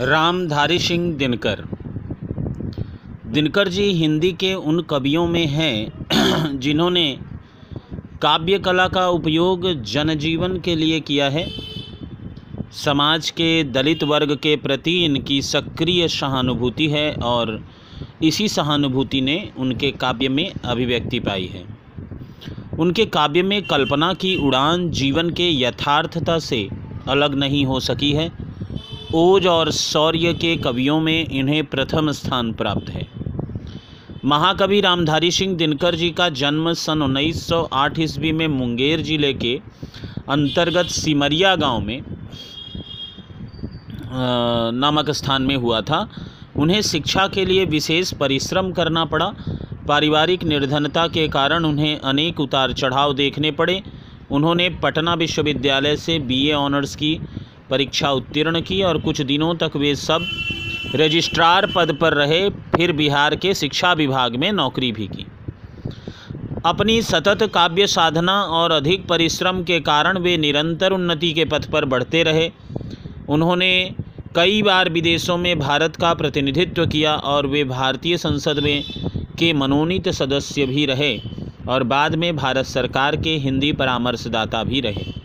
रामधारी सिंह दिनकर। दिनकर जी हिंदी के उन कवियों में हैं, जिन्होंने काव्य कला का उपयोग जनजीवन के लिए किया है। समाज के दलित वर्ग के प्रति इनकी सक्रिय सहानुभूति है और इसी सहानुभूति ने उनके काव्य में अभिव्यक्ति पाई है। उनके काव्य में कल्पना की उड़ान जीवन के यथार्थता से अलग नहीं हो सकी है। ओज और शौर्य के कवियों में इन्हें प्रथम स्थान प्राप्त है। महाकवि रामधारी सिंह दिनकर जी का जन्म सन 1908 ईस्वी में मुंगेर ज़िले के अंतर्गत सिमरिया गाँव में नामक स्थान में हुआ था। उन्हें शिक्षा के लिए विशेष परिश्रम करना पड़ा। पारिवारिक निर्धनता के कारण उन्हें अनेक उतार चढ़ाव देखने पड़े। उन्होंने पटना विश्वविद्यालय से बीए ऑनर्स की परीक्षा उत्तीर्ण की और कुछ दिनों तक वे सब रजिस्ट्रार पद पर रहे, फिर बिहार के शिक्षा विभाग में नौकरी भी की। अपनी सतत काव्य साधना और अधिक परिश्रम के कारण वे निरंतर उन्नति के पथ पर बढ़ते रहे। उन्होंने कई बार विदेशों में भारत का प्रतिनिधित्व किया और वे भारतीय संसद में के मनोनीत सदस्य भी रहे और बाद में भारत सरकार के हिंदी परामर्शदाता भी रहे।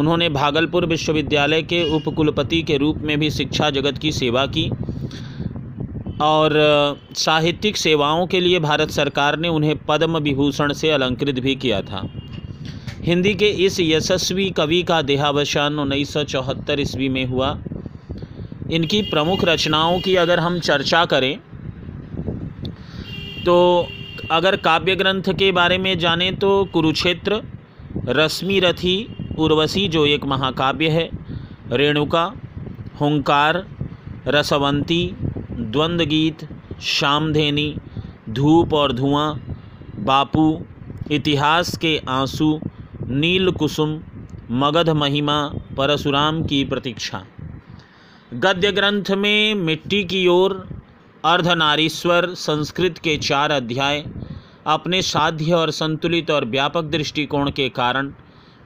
उन्होंने भागलपुर विश्वविद्यालय के उपकुलपति के रूप में भी शिक्षा जगत की सेवा की और साहित्यिक सेवाओं के लिए भारत सरकार ने उन्हें पद्म विभूषण से अलंकृत भी किया था। हिंदी के इस यशस्वी कवि का देहावसान उन्नीस सौ चौहत्तर ईस्वी में हुआ। इनकी प्रमुख रचनाओं की अगर हम चर्चा करें तो अगर काव्य ग्रंथ के बारे में जानें तो कुरुक्षेत्र, रश्मि रथी उर्वशी जो एक महाकाव्य है, रेणुका, हुंकार, रसवंती द्वंद्व गीत श्यामधेनी धूप और धुआँ, बापू, इतिहास के आँसू, नील कुसुम, मगध महिमा, परशुराम की प्रतीक्षा। गद्य ग्रंथ में मिट्टी की ओर, अर्धनारीश्वर संस्कृत के चार अध्याय, अपने साध्य और संतुलित और व्यापक दृष्टिकोण के कारण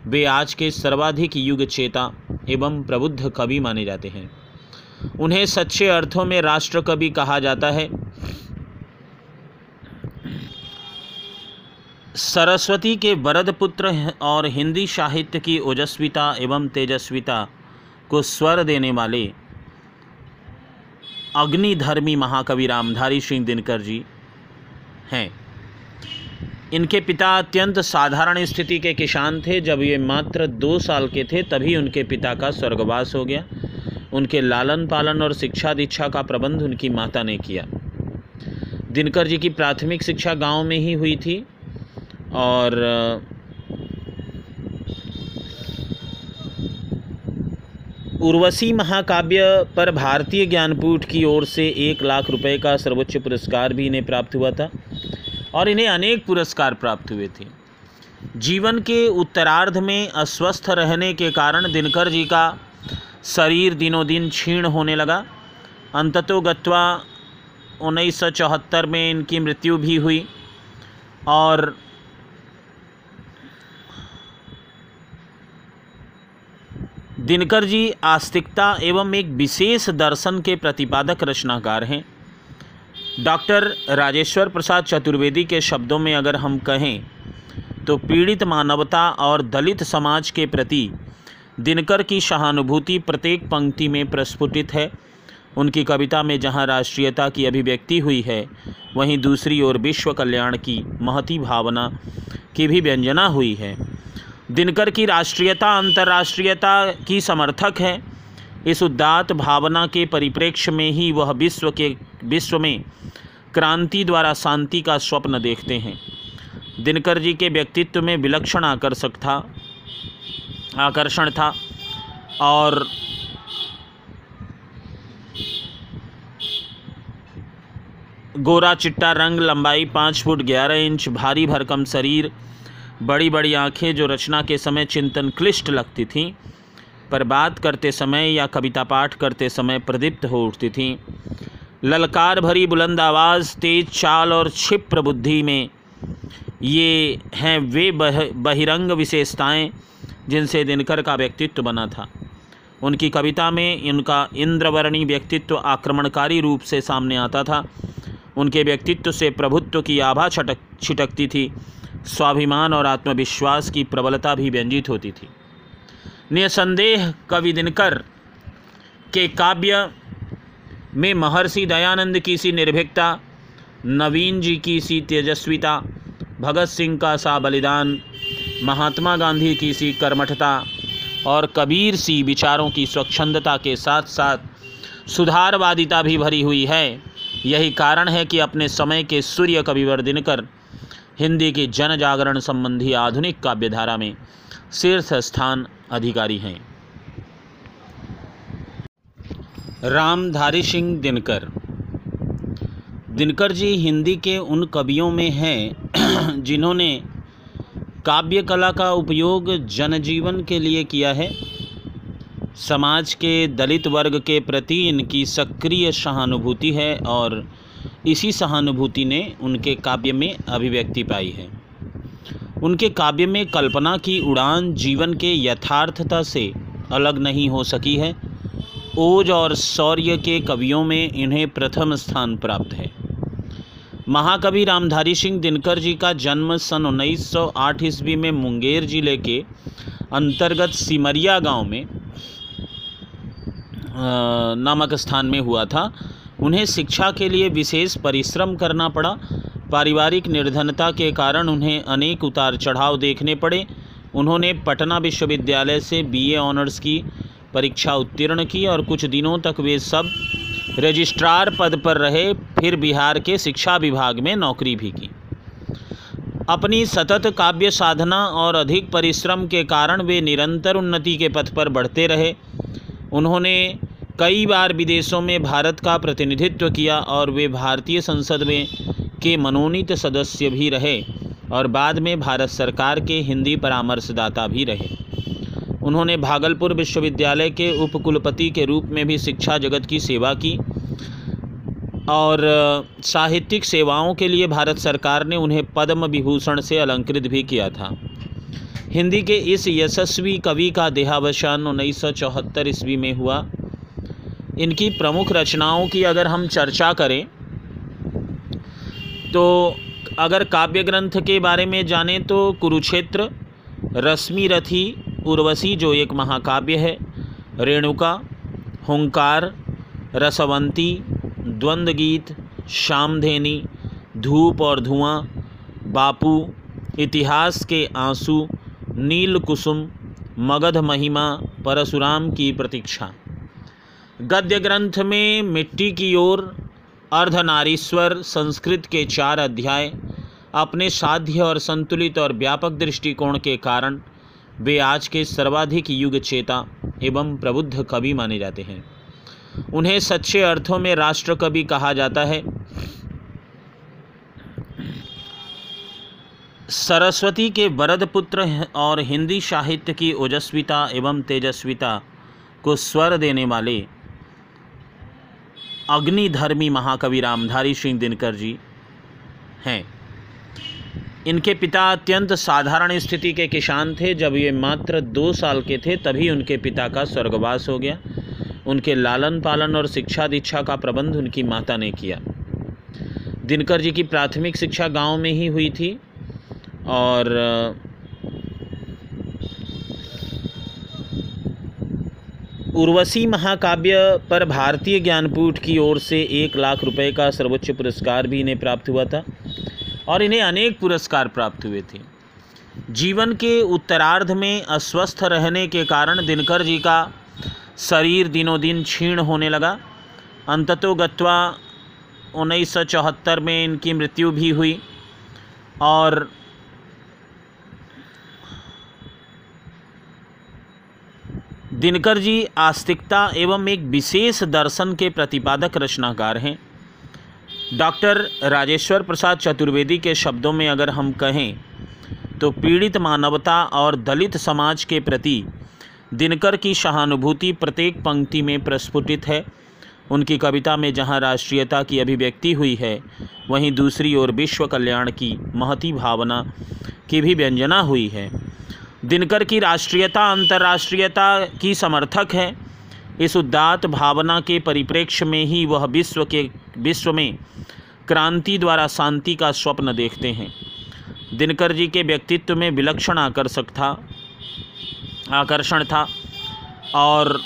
वे आज के सर्वाधिक युग चेता एवं प्रबुद्ध कवि माने जाते हैं। उन्हें सच्चे अर्थों में राष्ट्र कवि कहा जाता है। सरस्वती के वरद पुत्र और हिंदी साहित्य की ओजस्विता एवं तेजस्विता को स्वर देने वाले अग्निधर्मी महाकवि रामधारी सिंह दिनकर जी हैं। इनके पिता अत्यंत साधारण स्थिति के किसान थे। जब ये मात्र दो साल के थे, तभी उनके पिता का स्वर्गवास हो गया। उनके लालन पालन और शिक्षा दीक्षा का प्रबंध उनकी माता ने किया। दिनकर जी की प्राथमिक शिक्षा गाँव में ही हुई थी और, उर्वशी महाकाव्य पर भारतीय ज्ञानपीठ की ओर से एक लाख रुपए का सर्वोच्च पुरस्कार भी इन्हें प्राप्त हुआ था। और इन्हें अनेक पुरस्कार प्राप्त हुए थे। जीवन के उत्तरार्ध में अस्वस्थ रहने के कारण दिनकर जी का शरीर दिनों दिन क्षीण होने लगा। अंततो गत्वा उन्नीस में इनकी मृत्यु भी हुई और दिनकर जी आस्तिकता एवं एक विशेष दर्शन के प्रतिपादक रचनाकार हैं। डॉक्टर राजेश्वर प्रसाद चतुर्वेदी के शब्दों में अगर हम कहें तो पीड़ित मानवता और दलित समाज के प्रति दिनकर की सहानुभूति प्रत्येक पंक्ति में प्रस्फुटित है। उनकी कविता में जहाँ राष्ट्रीयता की अभिव्यक्ति हुई है, वहीं दूसरी ओर विश्व कल्याण की महती भावना की भी व्यंजना हुई है। दिनकर की राष्ट्रीयता अंतर्राष्ट्रीयता की समर्थक है। इस उदात भावना के परिप्रेक्ष्य में ही वह विश्व के, विश्व में क्रांति द्वारा शांति का स्वप्न देखते हैं। दिनकर जी के व्यक्तित्व में विलक्षण आकर्षक था, आकर्षण था और गोरा चिट्टा रंग, लंबाई पाँच फुट ग्यारह इंच, भारी भरकम शरीर बड़ी बड़ी आँखें जो रचना के समय चिंतन क्लिष्ट लगती थीं। पर बात करते समय या कविता पाठ करते समय प्रदीप्त हो उठती थीं। ललकार भरी बुलंद आवाज़, तेज चाल और क्षिप्र बुद्धि में ये हैं वे बह, बहिरंग विशेषताएँ जिनसे दिनकर का व्यक्तित्व बना था। उनकी कविता में इनका इंद्रवर्णी व्यक्तित्व आक्रमणकारी रूप से सामने आता था। उनके व्यक्तित्व से प्रभुत्व की आभा छटक, छिटकती थी। स्वाभिमान और आत्मविश्वास की प्रबलता भी व्यंजित होती थी। निसंदेह कवि दिनकर के काव्य में महर्षि दयानंद की सी निर्भीकता, नवीन जी की सी तेजस्विता, भगत सिंह का सा बलिदान, महात्मा गांधी की सी कर्मठता और कबीर सी विचारों की स्वच्छंदता के साथ साथ सुधारवादिता भी भरी हुई है। यही कारण है कि अपने समय के सूर्य कविवर दिनकर हिंदी की जन जागरण संबंधी आधुनिक काव्यधारा में शीर्ष स्थान अधिकारी हैं। रामधारी सिंह दिनकर। दिनकर जी हिंदी के उन कवियों में हैं जिन्होंने काव्य कला का उपयोग जनजीवन के लिए किया है। समाज के दलित वर्ग के प्रति इनकी सक्रिय सहानुभूति है और इसी सहानुभूति ने उनके काव्य में अभिव्यक्ति पाई है। उनके काव्य में कल्पना की उड़ान जीवन के यथार्थता से अलग नहीं हो सकी है। ओज और शौर्य के कवियों में इन्हें प्रथम स्थान प्राप्त है। महाकवि रामधारी सिंह दिनकर जी का जन्म सन 1908 ईस्वी में मुंगेर ज़िले के अंतर्गत सिमरिया गाँव में नामक स्थान में हुआ था। उन्हें शिक्षा के लिए विशेष परिश्रम करना पड़ा। पारिवारिक निर्धनता के कारण उन्हें अनेक उतार चढ़ाव देखने पड़े। उन्होंने पटना विश्वविद्यालय से बीए ऑनर्स की परीक्षा उत्तीर्ण की और कुछ दिनों तक वे सब रजिस्ट्रार पद पर रहे, फिर बिहार के शिक्षा विभाग में नौकरी भी की। अपनी सतत काव्य साधना और अधिक परिश्रम के कारण वे निरंतर उन्नति के पथ पर बढ़ते रहे। उन्होंने कई बार विदेशों में भारत का प्रतिनिधित्व किया और वे भारतीय संसद में के मनोनीत सदस्य भी रहे और बाद में भारत सरकार के हिंदी परामर्शदाता भी रहे। उन्होंने भागलपुर विश्वविद्यालय के उपकुलपति के रूप में भी शिक्षा जगत की सेवा की और साहित्यिक सेवाओं के लिए भारत सरकार ने उन्हें पद्म विभूषण से अलंकृत भी किया था। हिंदी के इस यशस्वी कवि का देहावसान उन्नीस सौ चौहत्तर ईस्वी में हुआ। इनकी प्रमुख रचनाओं की अगर हम चर्चा करें तो अगर काव्य ग्रंथ के बारे में जानें तो कुरुक्षेत्र, रश्मि रथी, उर्वशी जो एक महाकाव्य है, रेणुका, हुंकार, रसवंती द्वंद्व गीत श्यामधेनी धूप और धुआँ, बापू, इतिहास के आँसू, नील कुसुम, मगध महिमा, परशुराम की प्रतीक्षा। गद्य ग्रंथ में मिट्टी की ओर अर्धनारीश्वर संस्कृत के चार अध्याय, अपने साध्य और संतुलित और व्यापक दृष्टिकोण के कारण, वे आज के सर्वाधिक युग चेता एवं प्रबुद्ध कवि माने जाते हैं। उन्हें सच्चे अर्थों में राष्ट्र कवि कहा जाता है। सरस्वती के वरद पुत्र और हिंदी साहित्य की ओजस्विता एवं तेजस्विता को स्वर देने वाले अग्निधर्मी महाकवि रामधारी सिंह दिनकर जी हैं। इनके पिता अत्यंत साधारण स्थिति के किसान थे। जब ये मात्र दो साल के थे, तभी उनके पिता का स्वर्गवास हो गया। उनके लालन पालन और शिक्षा दीक्षा का प्रबंध उनकी माता ने किया। दिनकर जी की प्राथमिक शिक्षा गाँव में ही हुई थी और उर्वशी महाकाव्य पर भारतीय ज्ञानपीठ की ओर से एक लाख रुपए का सर्वोच्च पुरस्कार भी इन्हें प्राप्त हुआ था और इन्हें अनेक पुरस्कार प्राप्त हुए थे। जीवन के उत्तरार्ध में अस्वस्थ रहने के कारण दिनकर जी का शरीर दिनों दिन क्षीण होने लगा। अंततो गत्वा उन्नीस सौ चौहत्तर में इनकी मृत्यु भी हुई और दिनकर जी, आस्तिकता एवं एक विशेष दर्शन के प्रतिपादक रचनाकार हैं। डॉक्टर राजेश्वर प्रसाद चतुर्वेदी के शब्दों में अगर हम कहें तो पीड़ित मानवता और दलित समाज के प्रति दिनकर की सहानुभूति प्रत्येक पंक्ति में प्रस्फुटित है। उनकी कविता में जहाँ राष्ट्रीयता की अभिव्यक्ति हुई है, वहीं दूसरी ओर विश्व कल्याण की महती भावना की भी व्यंजना हुई है। दिनकर की राष्ट्रीयता, अंतर्राष्ट्रीयता की समर्थक है। इस उदात्त भावना के परिप्रेक्ष्य में ही वह विश्व के, विश्व में क्रांति द्वारा शांति का स्वप्न देखते हैं। दिनकर जी के व्यक्तित्व में विलक्षण आकर्षक था, आकर्षण था और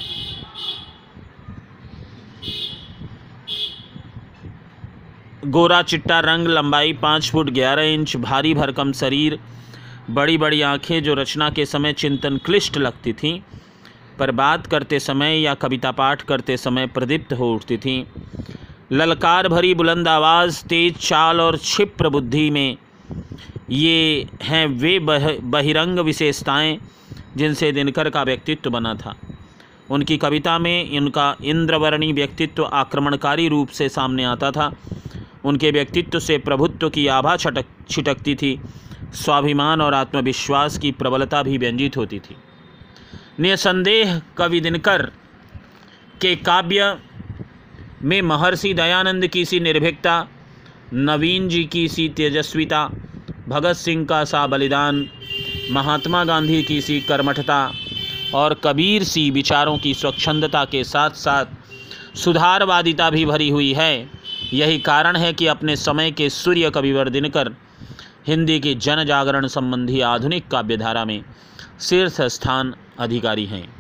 गोरा चिट्टा रंग, लंबाई पाँच फुट ग्यारह इंच, भारी भरकम शरीर बड़ी बड़ी आँखें जो रचना के समय चिंतन क्लिष्ट लगती थीं, पर बात करते समय या कविता पाठ करते समय प्रदीप्त हो उठती थीं। ललकार भरी बुलंद आवाज़, तेज चाल और क्षिप्र बुद्धि में ये हैं वे बह, बहिरंग विशेषताएँ जिनसे दिनकर का व्यक्तित्व बना था। उनकी कविता में उनका इंद्रवर्णी व्यक्तित्व आक्रमणकारी रूप से सामने आता था। उनके व्यक्तित्व से प्रभुत्व की आभा छटक, छिटकती थी। स्वाभिमान और आत्मविश्वास की प्रबलता भी व्यंजित होती थी। निसंदेह कवि दिनकर के काव्य में महर्षि दयानंद की सी निर्भीकता, नवीन जी की सी तेजस्विता, भगत सिंह का सा बलिदान, महात्मा गांधी की सी कर्मठता और कबीर सी विचारों की स्वच्छंदता के साथ साथ सुधारवादिता भी भरी हुई है। यही कारण है कि अपने समय के सूर्य कविवर दिनकर हिंदी की जन जागरण संबंधी आधुनिक काव्यधारा में शीर्ष स्थान अधिकारी हैं।